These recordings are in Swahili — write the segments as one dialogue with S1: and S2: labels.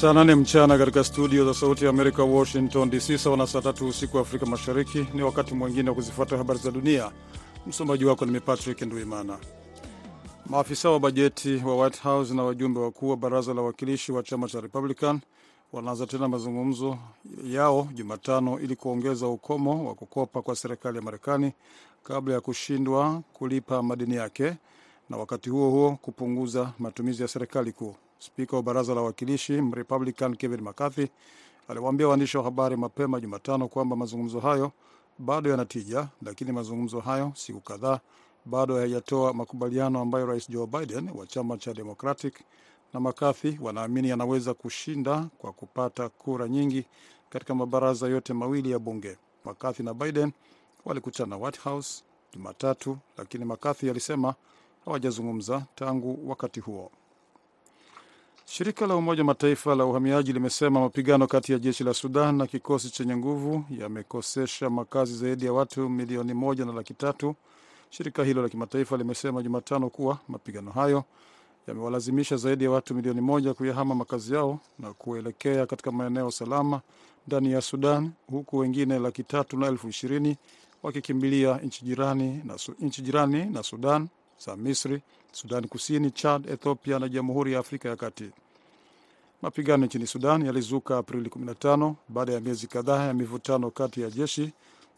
S1: Saa nane mchana katika studio za Sauti ya Amerika, Washington DC, sawa na saa tatu usiku wa Afrika Mashariki. Ni wakati mwingine wa kuzifuata habari za dunia. Msomaji wako ni Patrick Nduimana. Maafisa wa bajeti wa White House na wajumbe wakuu wa baraza la wawakilishi wa chama cha Republican wanaanza tena mazungumzo yao Jumatano ili kuongeza ukomo wa kukopa kwa serikali ya Marekani kabla ya kushindwa kulipa madeni yake na wakati huo huo kupunguza matumizi ya serikali kuu. Spika wa baraza la wawakilishi Mrepublican Kevin McCarthy aliwaambia waandishi wa habari mapema Jumatano kwamba mazungumzo hayo bado yanatija, lakini mazungumzo hayo siku kadhaa bado hayajatoa makubaliano ambayo rais Joe Biden wa chama cha Democratic na McCarthy wanaamini yanaweza kushinda kwa kupata kura nyingi katika mabaraza yote mawili ya bunge. McCarthy na Biden walikutana White House Jumatatu, lakini McCarthy alisema hawajazungumza tangu wakati huo. Shirika la Umoja Mataifa la uhamiaji limesema mapigano kati ya jeshi la Sudan na kikosi chenye nguvu yamekosesha makazi zaidi ya watu milioni moja na laki tatu. Shirika hilo la kimataifa limesema Jumatano kuwa mapigano hayo yamewalazimisha zaidi ya watu milioni moja kuyahama makazi yao na kuelekea katika maeneo salama ndani ya Sudan, huku wengine laki tatu na elfu ishirini wakikimbilia nchi jirani na, nchi jirani na Sudan za Misri, Sudan Kusini, Chad, Ethiopia na Jamhuri ya Afrika ya Kati. Mapigano nchini Sudan yalizuka Aprili 15 baada ya miezi kadhaa ya mivutano kati ya jeshi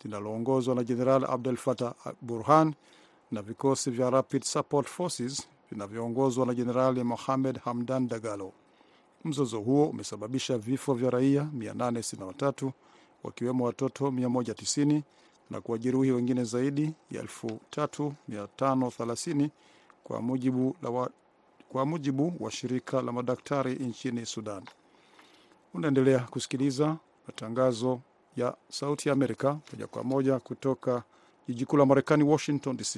S1: linaloongozwa na Jeneral Abdel Fattah Burhan na vikosi vya Rapid Support Forces vinavyoongozwa na Jenerali Mohamed Hamdan Dagalo. Mzozo huo umesababisha vifo vya raia 863 wakiwemo watoto 190 na kuwajeruhi wengine zaidi ya 3530 kwa mujibu, wa, kwa mujibu wa shirika la madaktari nchini Sudan. Unaendelea kusikiliza matangazo ya Sauti ya Amerika moja kwa moja kutoka jiji kuu la Marekani, Washington DC.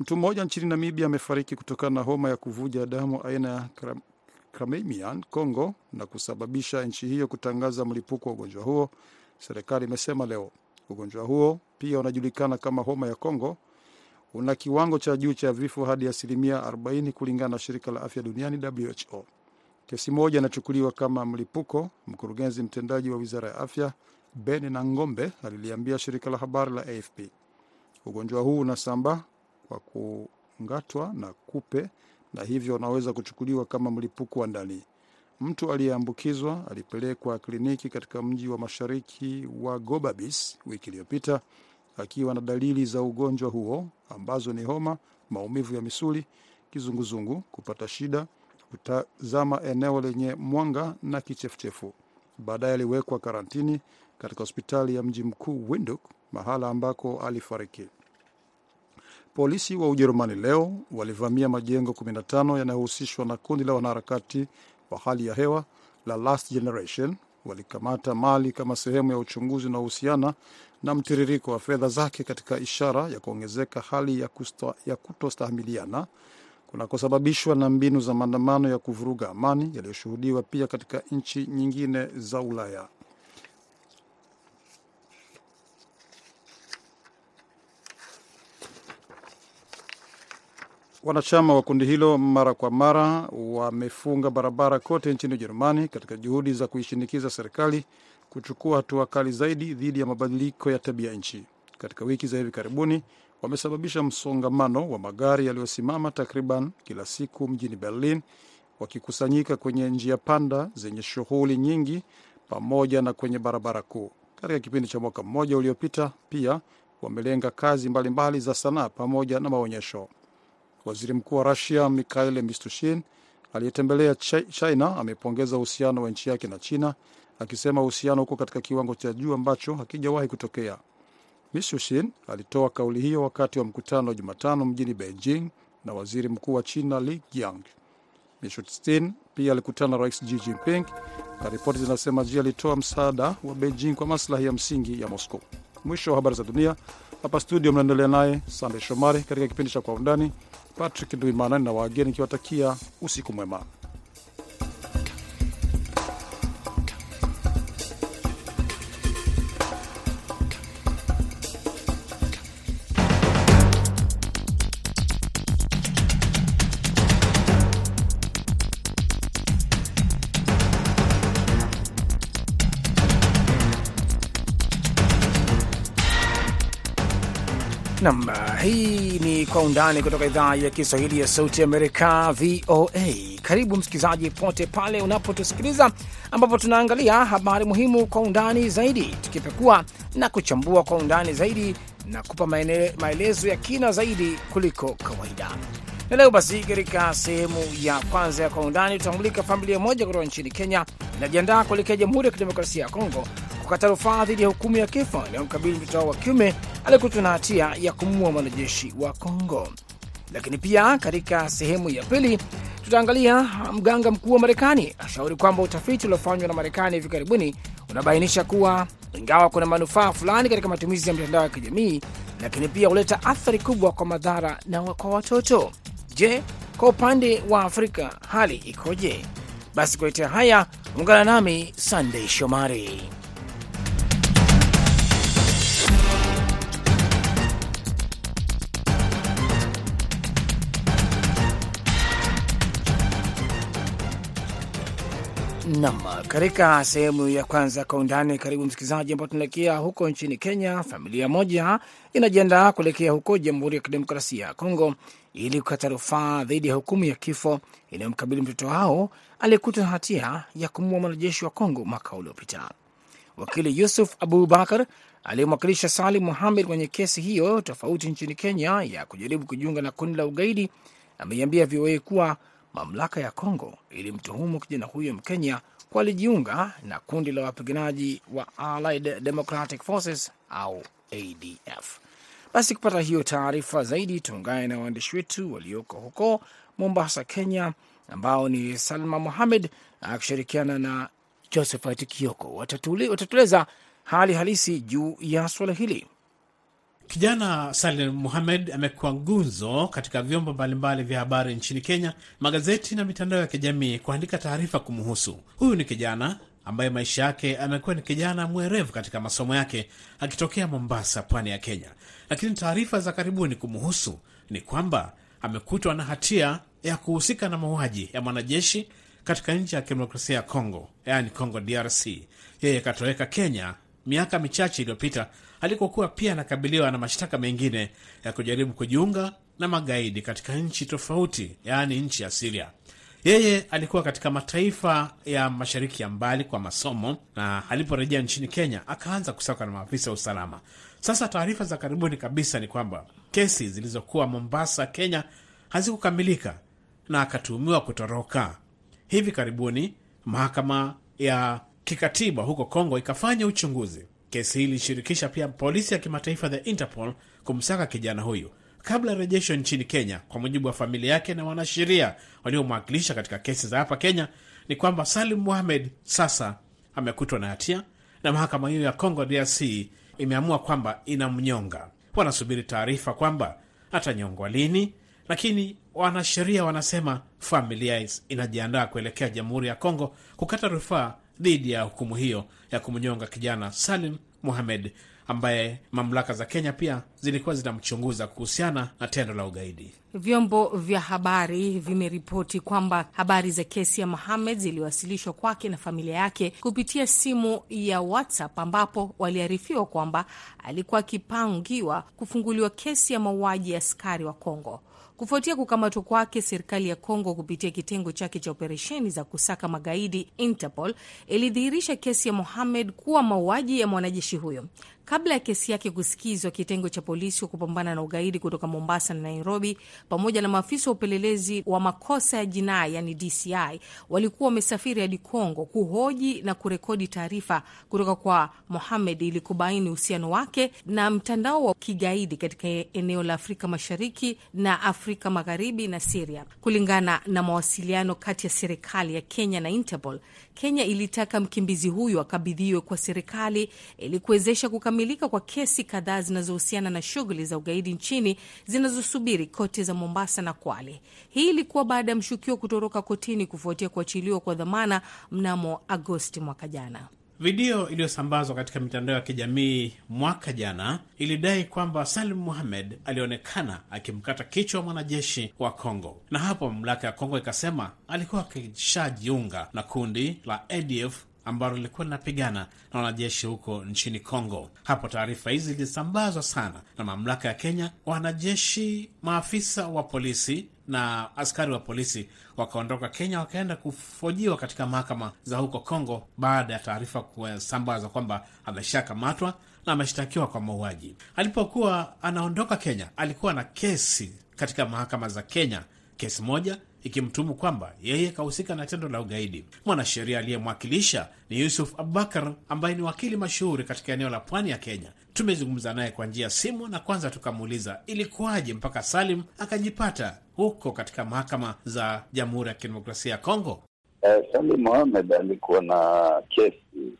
S1: Mtu mmoja nchini Namibia amefariki kutokana na homa ya kuvuja damu aina ya Cramamian Congo na kusababisha nchi hiyo kutangaza mlipuko wa ugonjwa huo, serikali imesema leo. Ugonjwa huo pia unajulikana kama homa ya Congo, una kiwango cha juu cha vifo hadi asilimia 40 kulingana na shirika la afya duniani WHO. Kesi moja inachukuliwa kama mlipuko. Mkurugenzi mtendaji wa wizara ya afya Ben Nangombe aliliambia shirika la habari la AFP ugonjwa huu unasambaa kwa kungatwa na kupe na hivyo unaweza kuchukuliwa kama mlipuko wa ndani. Mtu aliyeambukizwa alipelekwa kliniki katika mji wa mashariki wa Gobabis wiki iliyopita akiwa na dalili za ugonjwa huo ambazo ni homa, maumivu ya misuli, kizunguzungu, kupata shida kutazama eneo lenye mwanga na kichefuchefu. Baadaye aliwekwa karantini katika hospitali ya mji mkuu Windhoek, mahala ambako alifariki. Polisi wa Ujerumani leo walivamia majengo 15 yanayohusishwa na kundi la wanaharakati wa hali ya hewa la Last Generation. Walikamata mali kama sehemu ya uchunguzi unaohusiana na mtiririko wa fedha zake katika ishara ya kuongezeka hali ya, ya kutostahamiliana kunakosababishwa na mbinu za maandamano ya kuvuruga amani yaliyoshuhudiwa pia katika nchi nyingine za Ulaya. Wanachama wa kundi hilo mara kwa mara wamefunga barabara kote nchini Ujerumani katika juhudi za kuishinikiza serikali kuchukua hatua kali zaidi dhidi ya mabadiliko ya tabia nchi. Katika wiki za hivi karibuni wamesababisha msongamano wa magari yaliyosimama takriban kila siku mjini Berlin, wakikusanyika kwenye njia panda zenye shughuli nyingi pamoja na kwenye barabara kuu. Katika kipindi cha mwaka mmoja uliopita, pia wamelenga kazi mbalimbali mbali za sanaa pamoja na maonyesho. Waziri mkuu wa Rusia Mikhail Mishustin aliyetembelea China amepongeza uhusiano wa nchi yake na China, akisema uhusiano uko katika kiwango cha juu ambacho hakijawahi kutokea. Mishustin alitoa kauli hiyo wakati wa mkutano wa Jumatano mjini Beijing na waziri mkuu wa China Li Jiang. Mishustin pia alikutana na rais Xi Jinping na ripoti zinasema Xi alitoa msaada wa Beijing kwa maslahi ya msingi ya Moscow. Mwisho wa habari za dunia. Hapa studio mnaendelea naye Sande Shomari katika kipindi cha Kwa Undani. Patrick Nduimana na wageni ikiwatakia usiku mwema.
S2: Ni Kwa Undani kutoka idhaa ya Kiswahili ya Sauti Amerika, VOA. Karibu msikilizaji pote pale unapotusikiliza, ambapo tunaangalia habari muhimu kwa undani zaidi, tukipekua na kuchambua kwa undani zaidi na kupa maelezo ya kina zaidi kuliko kawaida. Na leo basi, katika sehemu ya kwanza ya Kwa Undani tutamulika familia moja kutoka nchini Kenya inajiandaa kuelekea Jamhuri ya Kidemokrasia ya Kongo kukata rufaa dhidi ya hukumu ya kifo inayomkabili mtoto wao wa kiume aliyekutwa na hatia ya kumuua mwanajeshi wa Kongo. Lakini pia katika sehemu ya pili tutaangalia mganga mkuu wa Marekani ashauri kwamba utafiti uliofanywa na Marekani hivi karibuni unabainisha kuwa ingawa kuna manufaa fulani katika matumizi ya mitandao ya kijamii, lakini pia huleta athari kubwa kwa madhara na kwa watoto. Je, kwa upande wa Afrika hali ikoje? Basi kuletea haya, ungana nami Sandey Shomari. Nam, katika sehemu ya kwanza kwa undani, karibu msikilizaji, ambao tunaelekea huko nchini Kenya. Familia moja inajiandaa kuelekea huko Jamhuri ya Kidemokrasia ya Kongo ili kukata rufaa dhidi ya hukumu ya kifo inayomkabili mtoto wao aliyekutwa na hatia ya kumuua mwanajeshi wa Kongo mwaka uliopita. Wakili Yusuf Abubakar aliyemwakilisha Salim Muhamed kwenye kesi hiyo tofauti nchini Kenya ya kujaribu kujiunga na kundi la ugaidi ameiambia VOA kuwa mamlaka ya Kongo ilimtuhumu kijana huyo Mkenya kwa alijiunga na kundi la wapiganaji wa Allied Democratic Forces au ADF. Basi kupata hiyo taarifa zaidi, tuungane na waandishi wetu walioko huko Mombasa, Kenya, ambao ni Salma Mohamed akishirikiana na Josephat Kioko. Watatueleza hali halisi juu ya suala hili.
S3: Kijana Salim Muhamed amekuwa gunzo katika vyombo mbalimbali vya habari nchini Kenya, magazeti na mitandao ya kijamii kuandika taarifa kumuhusu. Huyu ni kijana ambaye maisha yake amekuwa ni kijana mwerevu katika masomo yake akitokea Mombasa, pwani ya Kenya. Lakini taarifa za karibuni kumuhusu ni kwamba amekutwa na hatia ya kuhusika na mauaji ya mwanajeshi katika nchi ya kidemokrasia ya Kongo, yaani Congo DRC. Yeye akatoweka Kenya miaka michache iliyopita alikokuwa pia anakabiliwa na mashtaka mengine ya kujaribu kujiunga na magaidi katika nchi tofauti, yaani nchi ya Siria. Yeye alikuwa katika mataifa ya mashariki ya mbali kwa masomo, na aliporejea nchini Kenya akaanza kusakwa na maafisa wa usalama. Sasa taarifa za karibuni kabisa ni kwamba kesi zilizokuwa Mombasa, Kenya hazikukamilika na akatuhumiwa kutoroka. Hivi karibuni mahakama ya kikatiba huko Kongo ikafanya uchunguzi Kesi hii ilishirikisha pia polisi ya kimataifa the Interpol kumsaka kijana huyu kabla rejesho nchini Kenya. Kwa mujibu wa familia yake na wanasheria waliomwakilisha katika kesi za hapa Kenya, ni kwamba Salim Mohamed sasa amekutwa na hatia na mahakama hiyo ya Congo DRC imeamua kwamba inamnyonga. Wanasubiri taarifa kwamba atanyongwa lini, lakini wanasheria wanasema familia inajiandaa kuelekea Jamhuri ya Kongo kukata rufaa dhidi ya hukumu hiyo ya kumnyonga kijana Salim Mohamed ambaye mamlaka za Kenya pia zilikuwa zinamchunguza kuhusiana na tendo la ugaidi.
S4: Vyombo vya habari vimeripoti kwamba habari za kesi ya Mohamed ziliwasilishwa kwake na familia yake kupitia simu ya WhatsApp ambapo waliarifiwa kwamba alikuwa akipangiwa kufunguliwa kesi ya mauaji ya askari wa Kongo. Kufuatia kukamatwa kwake, serikali ya Kongo kupitia kitengo chake cha operesheni za kusaka magaidi Interpol ilidhihirisha kesi ya Mohamed kuwa mauaji ya mwanajeshi huyo. Kabla ya kesi yake kusikizwa, kitengo cha polisi wa kupambana na ugaidi kutoka Mombasa na Nairobi pamoja na maafisa wa upelelezi wa makosa ya jinai yani DCI walikuwa wamesafiri hadi Kongo kuhoji na kurekodi taarifa kutoka kwa Mohamed ili kubaini uhusiano wake na mtandao wa kigaidi katika eneo la Afrika Mashariki na Afrika Magharibi na Siria. Kulingana na mawasiliano kati ya serikali ya Kenya na Interpol, Kenya ilitaka mkimbizi huyo akabidhiwe kwa serikali ili kuwezesha kukamilika kwa kesi kadhaa zinazohusiana na shughuli za ugaidi nchini zinazosubiri koti za Mombasa na Kwale. Hii ilikuwa baada ya mshukiwa kutoroka kotini kufuatia kuachiliwa kwa dhamana mnamo Agosti mwaka jana.
S3: Video iliyosambazwa katika mitandao ya kijamii mwaka jana ilidai kwamba Salim Mohamed alionekana akimkata kichwa mwanajeshi wa Kongo, na hapo mamlaka ya Kongo ikasema alikuwa akishajiunga na kundi la ADF ambalo lilikuwa linapigana na wanajeshi huko nchini Kongo. Hapo taarifa hizi zilisambazwa sana na mamlaka ya Kenya. Wanajeshi, maafisa wa polisi na askari wa polisi wakaondoka Kenya, wakaenda kufojiwa katika mahakama za huko Kongo, baada ya taarifa kusambaza kwamba ameshakamatwa na ameshtakiwa kwa mauaji. Alipokuwa anaondoka Kenya, alikuwa na kesi katika mahakama za Kenya, kesi moja ikimtumu kwamba yeye kahusika na tendo la ugaidi. Mwanasheria aliyemwakilisha ni Yusuf Abubakar ambaye ni wakili mashuhuri katika eneo la pwani ya Kenya. Tumezungumza naye kwa njia ya simu, na kwanza tukamuuliza ilikuwaje mpaka Salim akajipata huko katika mahakama za Jamhuri ya Kidemokrasia ya Kongo.
S5: Eh, Salim Mohamed alikuwa na kesi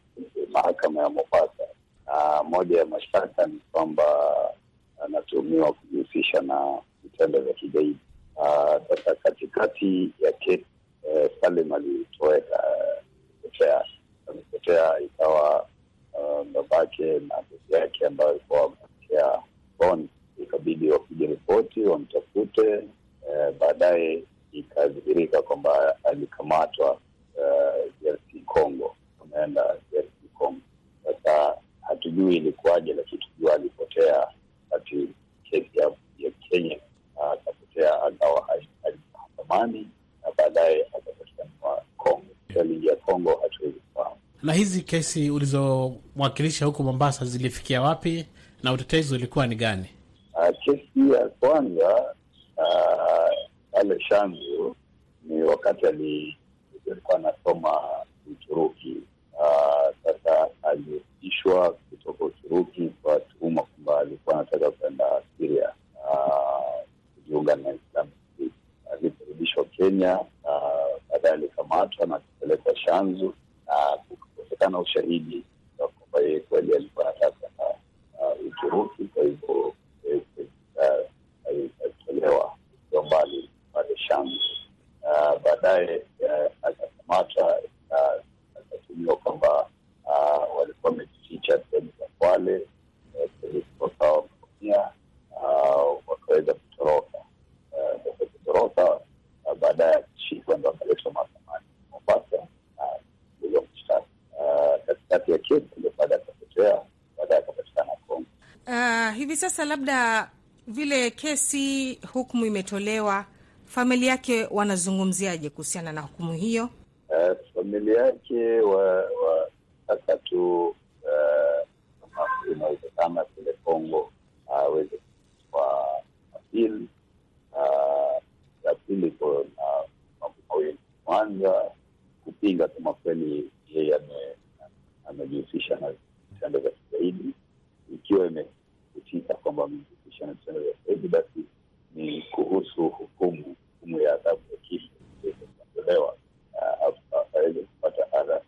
S5: mahakama ya Mombasa, na moja ya mashtaka ni kwamba anatuhumiwa kujihusisha na vitendo vya kigaidi. Sasa katikati ya kesi eh, Salim alitoweka, alipotea, alipotea ikawa uh, babake na kesi yake ambayo alikuwa wamepotea bond, ikabidi wapige ripoti wamtafute. Eh, baadaye ikadhihirika kwamba alikamatwa uh, DRC Congo, ameenda DRC Congo. Sasa hatujui ilikuwaje, lakini tujua alipotea kati kesi ya, ya Kenya akapotea agawa mahakamani na baadaye akapatikaniwa Kongo. Aliingia Kongo, hatuwezi kufahamu.
S3: Na hizi kesi ulizomwakilisha huko Mombasa zilifikia wapi na utetezi ulikuwa ni gani?
S5: Uh, kesi ya kwanza pale uh, Shanzu ni wakati alikuwa anasoma Uturuki. Uh, sasa alirudishwa kutoka Uturuki kwa tuhuma kwamba alikuwa anataka kwenda Siria kujiunga na Islamic State. Aliporudishwa Kenya, baadaye alikamatwa na kupelekwa Shanzu na kukosekana ushahidi kwamba yeye kweli alikuwa anataka na Uturuki. Kwa hivyo alitolewa ikiwa mbali pale Shamu. Baadaye akakamatwa na akatumiwa kwamba walikuwa wamejificha sehemu za Kwale, polisi wakawa wamevamia wakaweza kutoroka. Sasa kutoroka, baadaye akishikwa ndo akaletwa mahakamani Mombasa na kuliwa mshtaki. Katikati ya kesi ndio baadaye akapotea, baadaye akapatikana Kongo.
S4: Uh, hivi sasa labda vile kesi hukumu imetolewa, familia yake wanazungumziaje kuhusiana na hukumu hiyo?
S5: Uh, familia yake wataka tu uh, inawezekana kule Kongo aweze uh, kwa apili. Ya pili iko na mambo mawili. Kwanza kupinga kama kweli yeye amejihusisha na vitendo vya kigaidi. Ikiwa kwamba amejihusisha na vitendo vya kigaidi, basi ni kuhusu hukumu, hukumu ya adhabu ya kifo kutolewa aweze kupata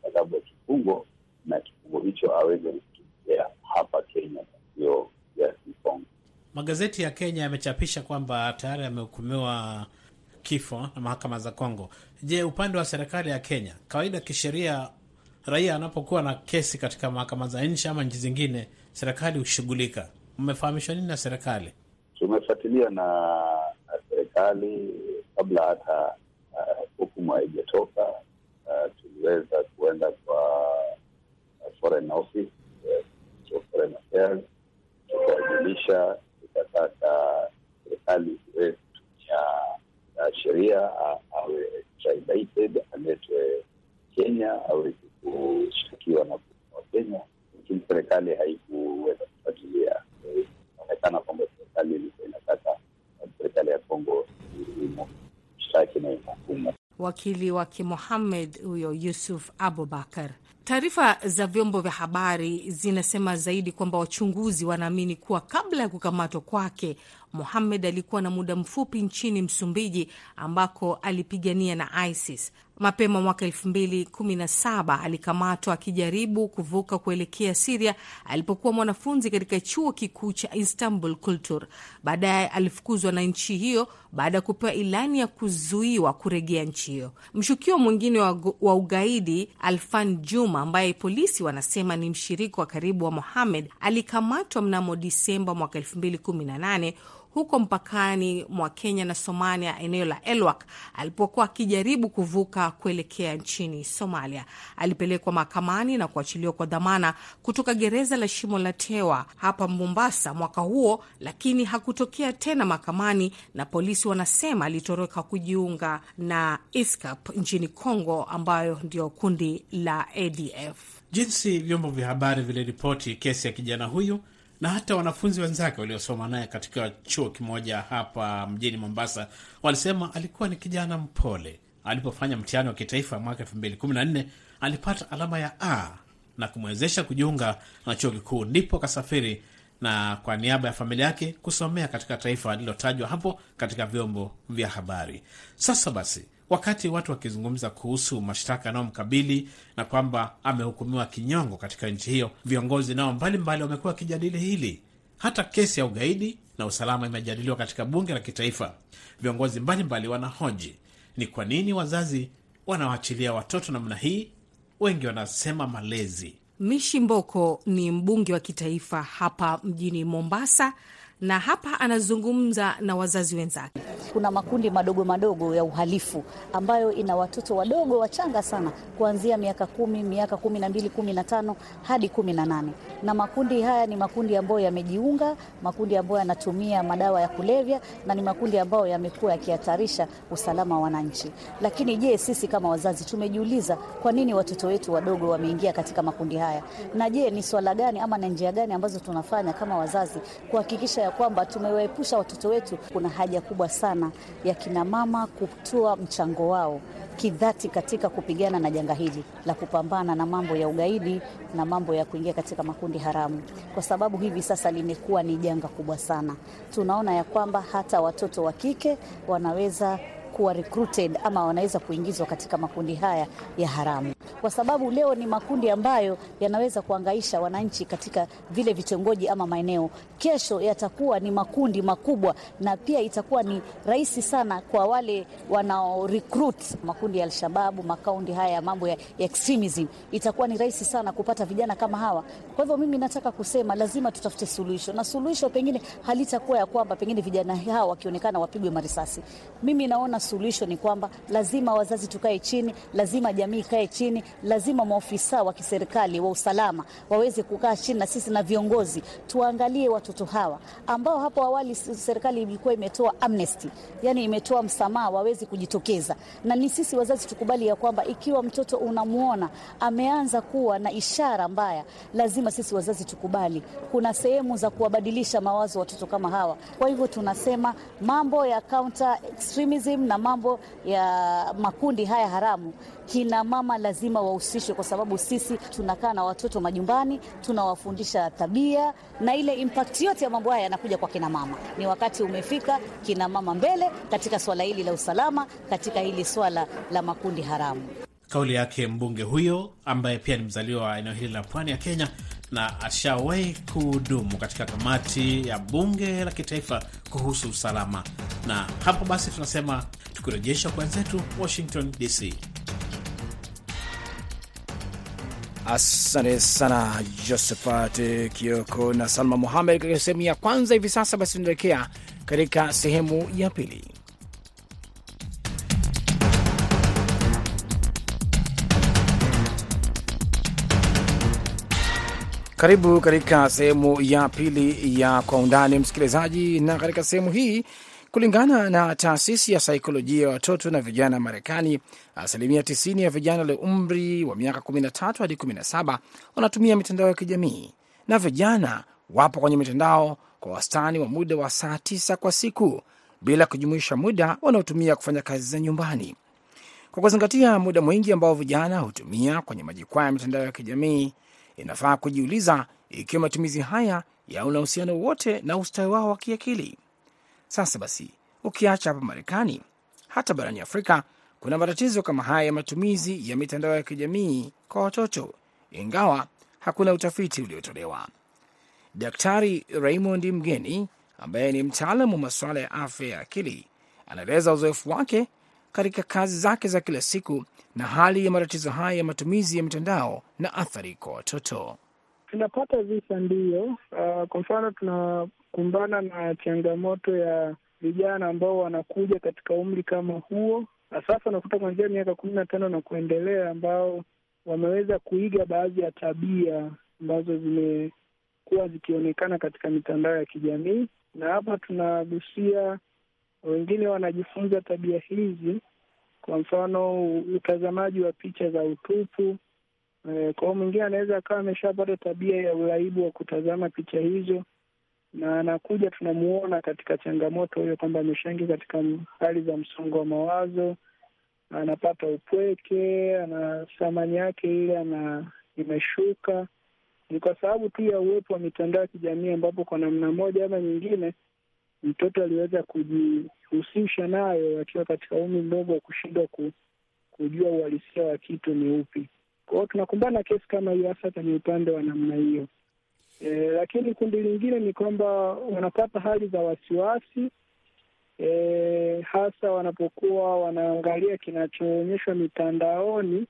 S5: adhabu ya kifungo na kifungo hicho aweze kutumikia hapa Kenya, sio DRC Congo.
S3: Magazeti ya Kenya yamechapisha kwamba tayari amehukumiwa kifo na mahakama za Kongo. Je, upande wa serikali ya Kenya, kawaida kisheria, raia anapokuwa na kesi katika mahakama za nchi ama nchi zingine, serikali hushughulika. Mmefahamishwa nini na serikali?
S5: Tumefuatilia na, serikali kabla hata hukumu uh, haijatoka. Uh, tuliweza kuenda kwa uh, foreign office uh, foreign affairs tukawajulisha, tukataka serikali iweze kutumia uh, awe extradited aletwe Kenya aweze kushtakiwa na wa Kenya, lakini serikali haikuweza kufuatilia. Inaonekana kwamba serikali ilikuwa inataka serikali ya Kongo imshtaki na inahukumu.
S4: Wakili wake Mohamed huyo Yusuf Abubakar. Taarifa za vyombo vya habari zinasema zaidi kwamba wachunguzi wanaamini kuwa kabla ya kukamatwa kwake Mohamed alikuwa na muda mfupi nchini Msumbiji ambako alipigania na ISIS. Mapema mwaka 2017 alikamatwa akijaribu kuvuka kuelekea Siria alipokuwa mwanafunzi katika chuo kikuu cha Istanbul Kultur. Baadaye alifukuzwa na nchi hiyo baada ya kupewa ilani ya kuzuiwa kuregea nchi hiyo. Mshukiwa mwingine wa, wa ugaidi Alfan Juma ambaye polisi wanasema ni mshirika wa karibu wa Mohamed alikamatwa mnamo Disemba mwaka 2018 huko mpakani mwa Kenya na Somalia, eneo la Elwak, alipokuwa akijaribu kuvuka kuelekea nchini Somalia. Alipelekwa mahakamani na kuachiliwa kwa dhamana kutoka gereza la Shimo la Tewa hapa Mombasa mwaka huo, lakini hakutokea tena mahakamani, na polisi wanasema alitoroka kujiunga na ISCAP nchini Congo, ambayo ndio kundi la ADF.
S3: Jinsi vyombo vya habari viliripoti kesi ya kijana huyu na hata wanafunzi wenzake waliosoma naye katika chuo kimoja hapa mjini Mombasa walisema alikuwa ni kijana mpole. Alipofanya mtihani wa kitaifa mwaka 2014 alipata alama ya A na kumwezesha kujiunga na chuo kikuu, ndipo akasafiri na kwa niaba ya familia yake kusomea katika taifa alilotajwa hapo katika vyombo vya habari. Sasa basi wakati watu wakizungumza kuhusu mashtaka yanayomkabili na kwamba amehukumiwa kinyongo katika nchi hiyo, viongozi nao mbalimbali wamekuwa wakijadili hili. Hata kesi ya ugaidi na usalama imejadiliwa katika bunge la kitaifa. Viongozi mbalimbali wanahoji ni kwa nini wazazi wanawaachilia watoto namna hii. Wengi wanasema malezi.
S4: Mishi Mboko ni mbunge wa kitaifa hapa mjini Mombasa na hapa anazungumza na wazazi wenzake.
S6: Kuna makundi madogo madogo ya uhalifu ambayo ina watoto wadogo wachanga sana kuanzia miaka kumi, miaka kumi na mbili, kumi na tano hadi kumi na nane na makundi haya ni makundi ambayo yamejiunga, makundi ambayo yanatumia madawa ya kulevya na ni makundi ambayo yamekuwa yakihatarisha usalama wa wananchi. Lakini je, sisi kama wazazi tumejiuliza kwa nini watoto wetu wadogo wameingia katika makundi haya? Na je, ni swala gani ama na njia gani ambazo tunafanya kama wazazi kuhakikisha ya kwamba tumewaepusha watoto wetu? Kuna haja kubwa sana ya kinamama kutoa mchango wao kidhati katika kupigana na janga hili la kupambana na mambo ya ugaidi na mambo ya kuingia katika makundi haramu, kwa sababu hivi sasa limekuwa ni janga kubwa sana. Tunaona ya kwamba hata watoto wa kike wanaweza kuwa recruited ama wanaweza kuingizwa katika makundi haya ya haramu, kwa sababu leo ni makundi ambayo yanaweza kuangaisha wananchi katika vile vitongoji ama maeneo. Kesho yatakuwa ni makundi makubwa, na pia itakuwa ni rahisi sana kwa wale wanao recruit makundi ya Alshababu, makundi haya ya mambo ya extremism, itakuwa ni rahisi sana kupata vijana kama hawa. Kwa hivyo mimi nataka kusema lazima tutafute suluhisho, na suluhisho pengine halitakuwa ya kwamba pengine vijana hawa wakionekana wapigwe marisasi. Mimi naona suluhisho ni kwamba lazima wazazi tukae chini, lazima jamii ikae chini, lazima maofisa wa kiserikali wa usalama waweze kukaa chini na sisi na viongozi tuangalie watoto hawa ambao hapo awali serikali ilikuwa imetoa amnesty, yani imetoa msamaha, waweze kujitokeza. Na ni sisi wazazi tukubali ya kwamba ikiwa mtoto unamwona ameanza kuwa na ishara mbaya, lazima sisi wazazi tukubali kuna sehemu za kuwabadilisha mawazo watoto kama hawa. Kwa hivyo tunasema mambo ya counter extremism na mambo ya makundi haya haramu, kina mama lazima wahusishwe, kwa sababu sisi tunakaa na watoto majumbani, tunawafundisha tabia na ile impact yote ya mambo haya yanakuja kwa kina mama. Ni wakati umefika kina mama mbele katika swala hili la usalama, katika hili swala la makundi haramu.
S3: Kauli yake mbunge huyo ambaye pia ni mzaliwa wa eneo hili la pwani ya Kenya na ashawahi kuhudumu katika kamati ya bunge la kitaifa kuhusu usalama. Na hapo basi tunasema tukirejesha kwa wenzetu Washington DC.
S2: Asante sana Josephat Kioko na Salma Muhamed katika sehemu ya kwanza. Hivi sasa basi tunaelekea katika sehemu ya pili. Karibu katika sehemu ya pili ya Kwa Undani, msikilizaji. Na katika sehemu hii, kulingana na taasisi ya saikolojia ya watoto na vijana Marekani, asilimia 90 ya vijana walio umri wa miaka 13 hadi 17 wanatumia mitandao ya kijamii, na vijana wapo kwenye mitandao kwa wastani wa muda wa saa tisa kwa siku, bila kujumuisha muda wanaotumia kufanya kazi za nyumbani. Kwa kuzingatia muda mwingi ambao vijana hutumia kwenye majukwaa ya mitandao ya kijamii inafaa kujiuliza ikiwa matumizi haya yana uhusiano wote na ustawi wao wa kiakili. Sasa basi, ukiacha hapa Marekani, hata barani Afrika kuna matatizo kama haya ya matumizi ya mitandao ya kijamii kwa watoto, ingawa hakuna utafiti uliotolewa. Daktari Raymond Mgeni ambaye ni mtaalamu wa masuala ya afya ya akili anaeleza uzoefu wake katika kazi zake za kila siku na hali ya matatizo haya ya matumizi ya mitandao na athari kwa watoto.
S7: Tunapata visa ndiyo. Uh, kwa mfano tunakumbana na changamoto ya vijana ambao wanakuja katika umri kama huo, na sasa unakuta kuanzia miaka kumi na tano na kuendelea, ambao wameweza kuiga baadhi ya tabia ambazo zimekuwa zikionekana katika mitandao ya kijamii, na hapa tunagusia wengine wanajifunza tabia hizi, kwa mfano utazamaji wa picha za utupu. E, kwa hiyo mwingine anaweza akawa ameshapata tabia ya uraibu wa kutazama picha hizo, na anakuja tunamuona katika changamoto hiyo kwamba ameshaingia katika hali za msongo wa mawazo, anapata upweke, ana thamani yake ile ana imeshuka. Ni kwa sababu tu ya uwepo wa mitandao ya kijamii ambapo kwa namna moja ama nyingine mtoto aliweza kujihusisha nayo akiwa katika umri mdogo wa kushindwa ku, kujua uhalisia wa kitu ni upi. Kwa hiyo tunakumbana kesi kama hiyo hasa kwenye upande wa namna hiyo. E, lakini kundi lingine ni kwamba wanapata hali za wasiwasi e, hasa wanapokuwa wanaangalia kinachoonyeshwa mitandaoni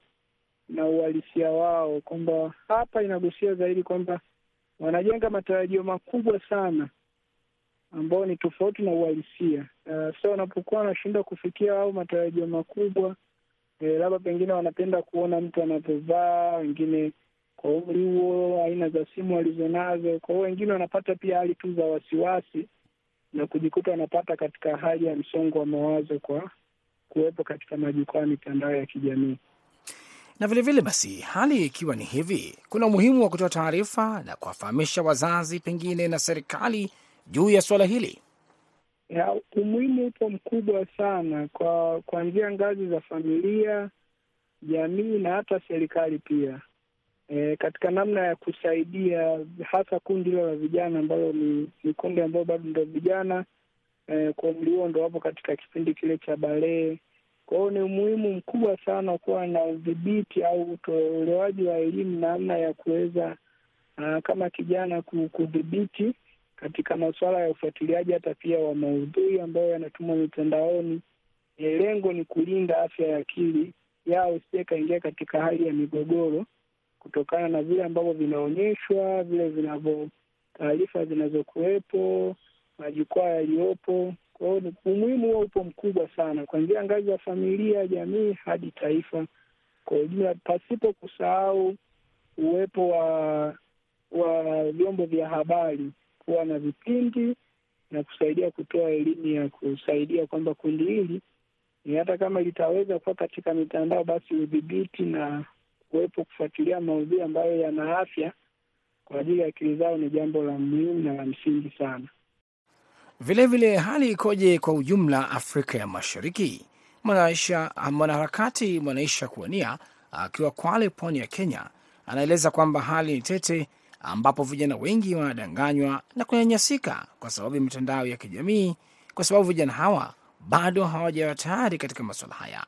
S7: na uhalisia wao, kwamba hapa inagusia zaidi kwamba wanajenga matarajio makubwa sana ambao ni tofauti na uhalisia. Uh, so wanapokuwa wanashindwa kufikia au matarajio makubwa eh, labda pengine wanapenda kuona mtu anavyovaa, wengine kwa umri huo, aina za simu walizonazo. Kwa hiyo wengine wanapata pia hali tu za wasiwasi na kujikuta wanapata katika hali ya msongo wa mawazo kwa kuwepo katika majukwaa ya mitandao ya kijamii.
S2: Na vilevile vile basi, hali ikiwa ni hivi, kuna umuhimu wa kutoa taarifa na kuwafahamisha wazazi pengine na serikali juu ya suala hili.
S7: Ya, umuhimu upo mkubwa sana kwa kuanzia ngazi za familia, jamii na hata serikali pia, e, katika namna ya kusaidia hasa kundi hilo la vijana ambalo ni, ni kundi ambao bado ndo vijana e, kwa umri huo ndo wapo katika kipindi kile cha balee. Kwa hiyo ni umuhimu mkubwa sana kuwa na udhibiti au utolewaji wa elimu namna ya kuweza kama kijana kudhibiti katika masuala ya ufuatiliaji hata pia wa maudhui ambayo yanatumwa mitandaoni. E, lengo ni kulinda afya ya akili yao isije kaingia katika hali ya migogoro kutokana na vile ambavyo vinaonyeshwa, vile vinavyo taarifa zinazokuwepo, majukwaa yaliyopo. Kwa hiyo umuhimu huo upo mkubwa sana, kuanzia ngazi ya familia, jamii hadi taifa kwa ujumla, pasipo kusahau uwepo wa wa vyombo vya habari kuwa na vipindi na kusaidia kutoa elimu ya kusaidia kwamba kundi hili ni hata kama litaweza kuwa katika mitandao, basi udhibiti na kuwepo kufuatilia maudhui ambayo yana afya kwa ajili ya akili zao ni jambo la muhimu na la msingi sana.
S2: Vilevile vile, hali ikoje kwa ujumla Afrika ya Mashariki? Mwanaharakati Mwanaisha Kuania akiwa Kwale, pwani ya Kenya, anaeleza kwamba hali ni tete ambapo vijana wengi wanadanganywa na kunyanyasika kwa sababu ya mitandao ya kijamii, kwa sababu vijana hawa bado hawajawa tayari katika masuala haya.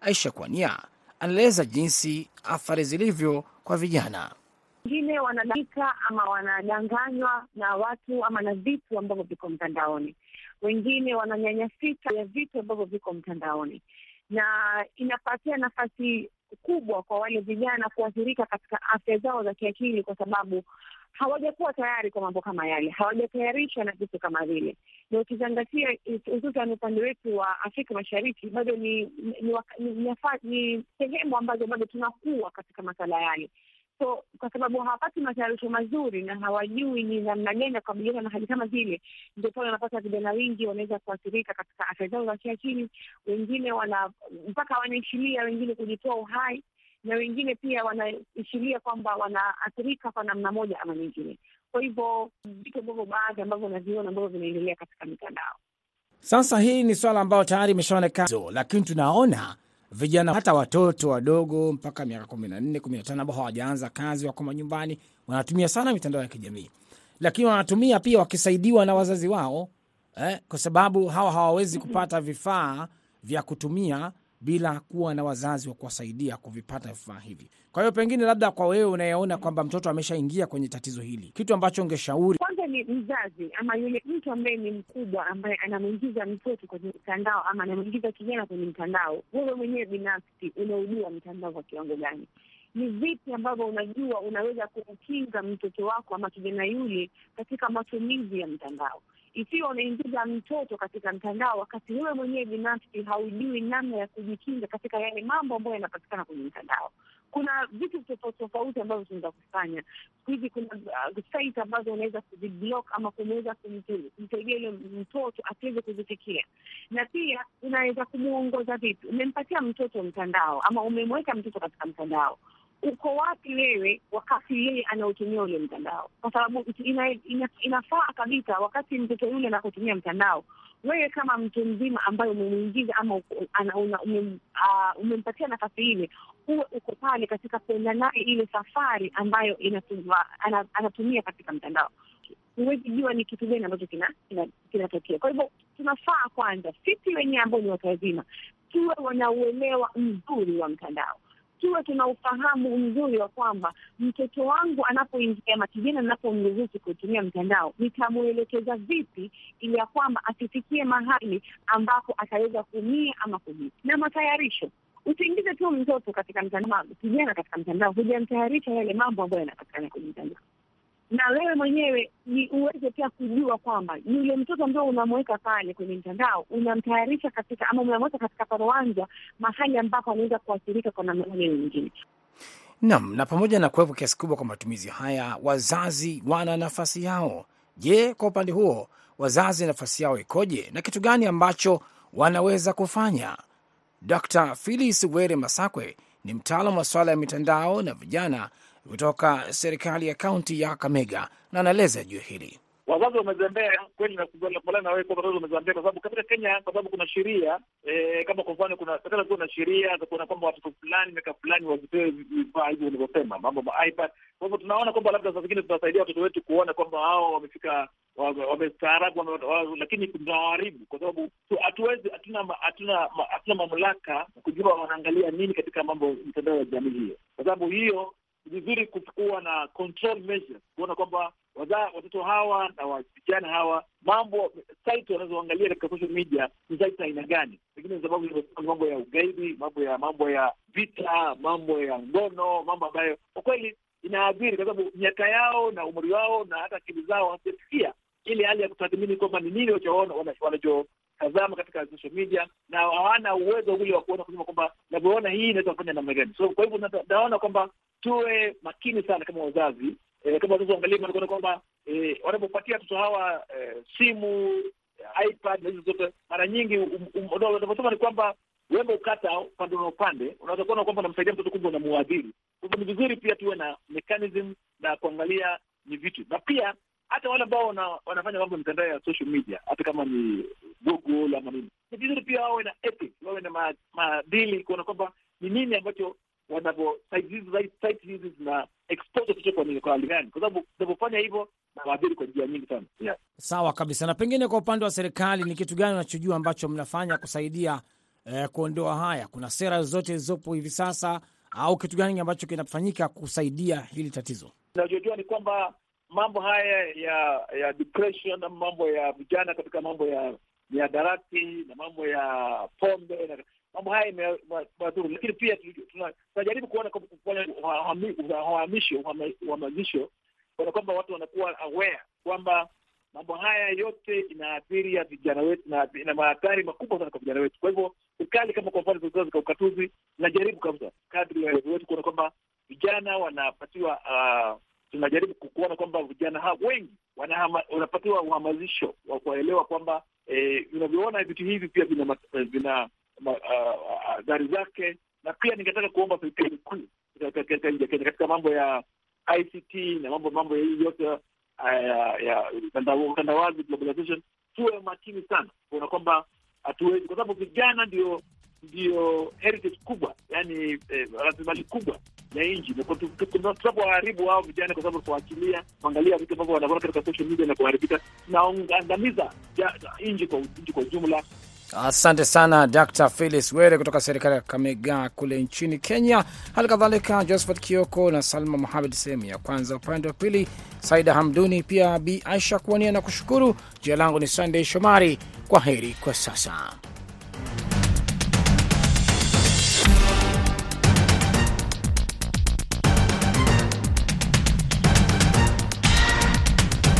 S2: Aisha Kwania anaeleza jinsi athari zilivyo kwa vijana.
S8: Wengine wanadanganyika ama wanadanganywa na watu ama na vitu ambavyo viko mtandaoni, wengine wananyanyasika ya vitu ambavyo viko mtandaoni, na inapatia nafasi kubwa kwa wale vijana kuathirika katika afya zao za kiakili, kwa sababu hawajakuwa tayari kwa mambo kama yale, hawajatayarishwa na vitu kama vile. Na ukizingatia hususan upande wetu wa Afrika Mashariki, bado ni ni, sehemu ambazo bado tunakuwa katika masala yale so kwa sababu hawapati matayarisho mazuri na hawajui ni namna gani ya kukabiliana na hali kama zile, ndio pale wanapata vijana wengi wanaweza kuathirika katika afya zao za kiakili. Wengine wana mpaka wanaishilia wengine kujitoa uhai, na wengine pia wanaishilia kwamba wanaathirika kwa namna moja ama nyingine. Kwa hivyo vitu ambavyo baadhi ambavyo unaviona ambavyo vinaendelea katika mitandao
S2: sasa. Hii ni swala ambayo tayari imeshaonekana, lakini tunaona vijana hata watoto wadogo mpaka miaka kumi na nne kumi na tano ambao hawajaanza kazi, wako manyumbani, wanatumia sana mitandao ya kijamii, lakini wanatumia pia wakisaidiwa na wazazi wao eh, kwa sababu hawa hawawezi kupata vifaa vya kutumia bila kuwa na wazazi wa kuwasaidia kuvipata vifaa hivi. Kwa hiyo pengine, labda kwa wewe unayeona kwamba mtoto ameshaingia kwenye tatizo hili, kitu ambacho ungeshauri
S8: kwanza ni mzazi ama yule mtu ambaye ni mkubwa ambaye anamwingiza mtoto kwenye mtandao ama anamwingiza kijana kwenye mtandao. Wewe mwenyewe binafsi unaujua mtandao kwa kiwango gani? ni vipi ambavyo unajua unaweza kumkinga mtoto wako ama kijana yule katika matumizi ya mtandao. Ikiwa unaingiza mtoto katika mtandao wakati wewe mwenyewe binafsi haujui namna ya kujikinga katika yale mambo ambayo yanapatikana kwenye mtandao, kuna vitu tofauti tofauti ambavyo tunaweza kufanya. Siku hizi kuna uh, site ambazo unaweza kuziblock ama kumeweza kumsaidia ile mtoto asiweze kuzifikia, na pia unaweza kumwongoza vipi. Umempatia mtoto mtandao ama umemweka mtoto katika mtandao uko wapi wewe wakati yeye anaotumia ule mtandao? Kwa sababu ina, ina, inafaa kabisa wakati mtoto yule anapotumia mtandao, wewe kama mtu mzima ambaye umemwingiza ama umempatia uh, nafasi ile, huwe uko pale katika kuenda naye ile safari ambayo inatumia, anatumia katika mtandao. Huwezi jua ni kitu gani ambacho kinatokea kina, kina. Kwa hivyo tunafaa kwanza sisi wenyewe ambao ni watu wazima tuwe wanauelewa mzuri wa mtandao tuwe tuna ufahamu mzuri wa kwamba mtoto wangu anapoingia ama kijana ninapomruhusu kutumia mtandao, nitamwelekeza vipi ili ya kwamba asifikie mahali ambapo ataweza kuumia ama kumia Na matayarisho, usiingize tu mtoto katika mtandao, kijana katika mtandao, hujamtayarisha yale mambo ambayo yanapatikana kwenye mtandao na wewe mwenyewe ni uweze pia kujua kwamba yule mtoto ambao unamweka pale kwenye mtandao unamtayarisha katika ama unamweka katika paruanja mahali ambapo anaweza kuathirika kwa namna moja nyingine.
S2: Naam, na pamoja na kuwepo kiasi kubwa kwa matumizi haya, wazazi wana nafasi yao. Je, kwa upande huo wazazi nafasi yao ikoje na kitu gani ambacho wanaweza kufanya? Dr. Phyllis Were Masakwe ni mtaalamu wa swala ya mitandao na vijana kutoka serikali ya kaunti ya Kakamega na anaeleza juu hili.
S9: Wazazi wamezembea kweli, nakubaliana na wewe kwamba wamezembea, kwa sababu katika Kenya, kwa sababu kuna sheria e, kama kwa mfano kuna serikali kuna na sheria za kuona kwamba watoto fulani miaka fulani wazipewe vifaa hivyo ulivyosema, mambo ma iPad. Kwa hivyo tunaona kwamba labda saa zingine tunasaidia watoto wetu kuona kwamba hao wamefika wamestaarabu, lakini tunawaharibu kwa sababu hatuwezi, hatuna hatuna hatuna mamlaka kujua wanaangalia nini katika mambo mitandao ya jamii hiyo, kwa sababu hiyo vizuri kuchukua na control measures, kuona kwamba watoto hawa na vijana hawa mambo site wanazoangalia katika social media ni site aina gani. Pengine sababu mambo ya ugaidi, mambo ya mambo ya vita, mambo ya ngono, mambo ambayo kwa kweli inaadhiri, kwa sababu miaka yao na umri wao na hata akili zao hazijafikia ile hali ya kutathmini kwamba ni nini wanachotazama katika social media, na hawana uwezo ule wa kuona kusema kwamba navyoona hii inaweza kufanya namna gani. So kwa hivyo naona kwamba tuwe makini sana kama wazazi e, kama wazazi waangalie kuona kwamba e, wanapopatia watoto hawa e, simu iPad na hizo zote, mara nyingi unavyosema ni kwamba wembe ukata upande na upande, unaweza kuona kwamba unamsaidia mtoto, kumbe unamuadhiri. Kwa hivyo ni vizuri pia tuwe na mechanism na kuangalia ni vitu, na pia hata wale ambao wana, wanafanya mambo ya mitandao ya social media, hata kama ni Google ama nini, ni vizuri pia wawe na ethics, wawe na maadili kuona kwamba ni nini ambacho wanavyo site hizi zina expose watoto kwa hali gani, kwa sababu unavyofanya hivyo na waadhiri kwa njia nyingi sana yeah.
S2: Sawa kabisa. Na pengine kwa upande wa serikali, ni kitu gani unachojua ambacho mnafanya kusaidia eh, kuondoa haya? Kuna sera zote zilizopo hivi sasa au kitu gani ambacho kinafanyika kusaidia hili tatizo?
S9: Nachojua ni kwamba mambo haya ya ya depression na mambo ya vijana katika mambo ya mihadarati na mambo ya pombe na mambo haya imewadhuru, lakini pia tunajaribu kuona kufanya uhamisho uhamasisho, kana kwamba watu wanakuwa aware kwamba mambo haya yote inaathiri ya vijana wetu na ina maathari makubwa sana kwa vijana wetu. Kwa hivyo serikali kama kwa mfano za ukatuzi inajaribu kabisa kadri ya wetu kuona kwamba vijana wanapatiwa uh, tunajaribu kuona kwamba vijana hao wengi wanapatiwa uhamasisho wa kuwaelewa kwamba vinavyoona vitu hivi pia vina vina athari uh, zake, na pia ningetaka kuomba serikali kuu katika mambo ya ICT na mambo mambo ya hii yote ya utandawazi, globalization, tuwe makini sana kuona kwamba hatuwezi, kwa sababu vijana ndio ndio heritage kubwa, yani rasilimali kubwa ya nchi. Tunapowaharibu hao vijana, kwa sababu kuachilia kuangalia vitu ambavyo wanaona katika social media na kuharibika, tunaangamiza nchi kwa ujumla.
S2: Asante sana Dr Felix Were kutoka serikali ya Kakamega kule nchini Kenya. Hali kadhalika Josephat Kioko na Salma Muhamed sehemu ya kwanza. Upande wa pili Saida Hamduni, pia Bi Aisha kuwania na kushukuru. Jina langu ni Sandey Shomari. Kwa heri kwa sasa.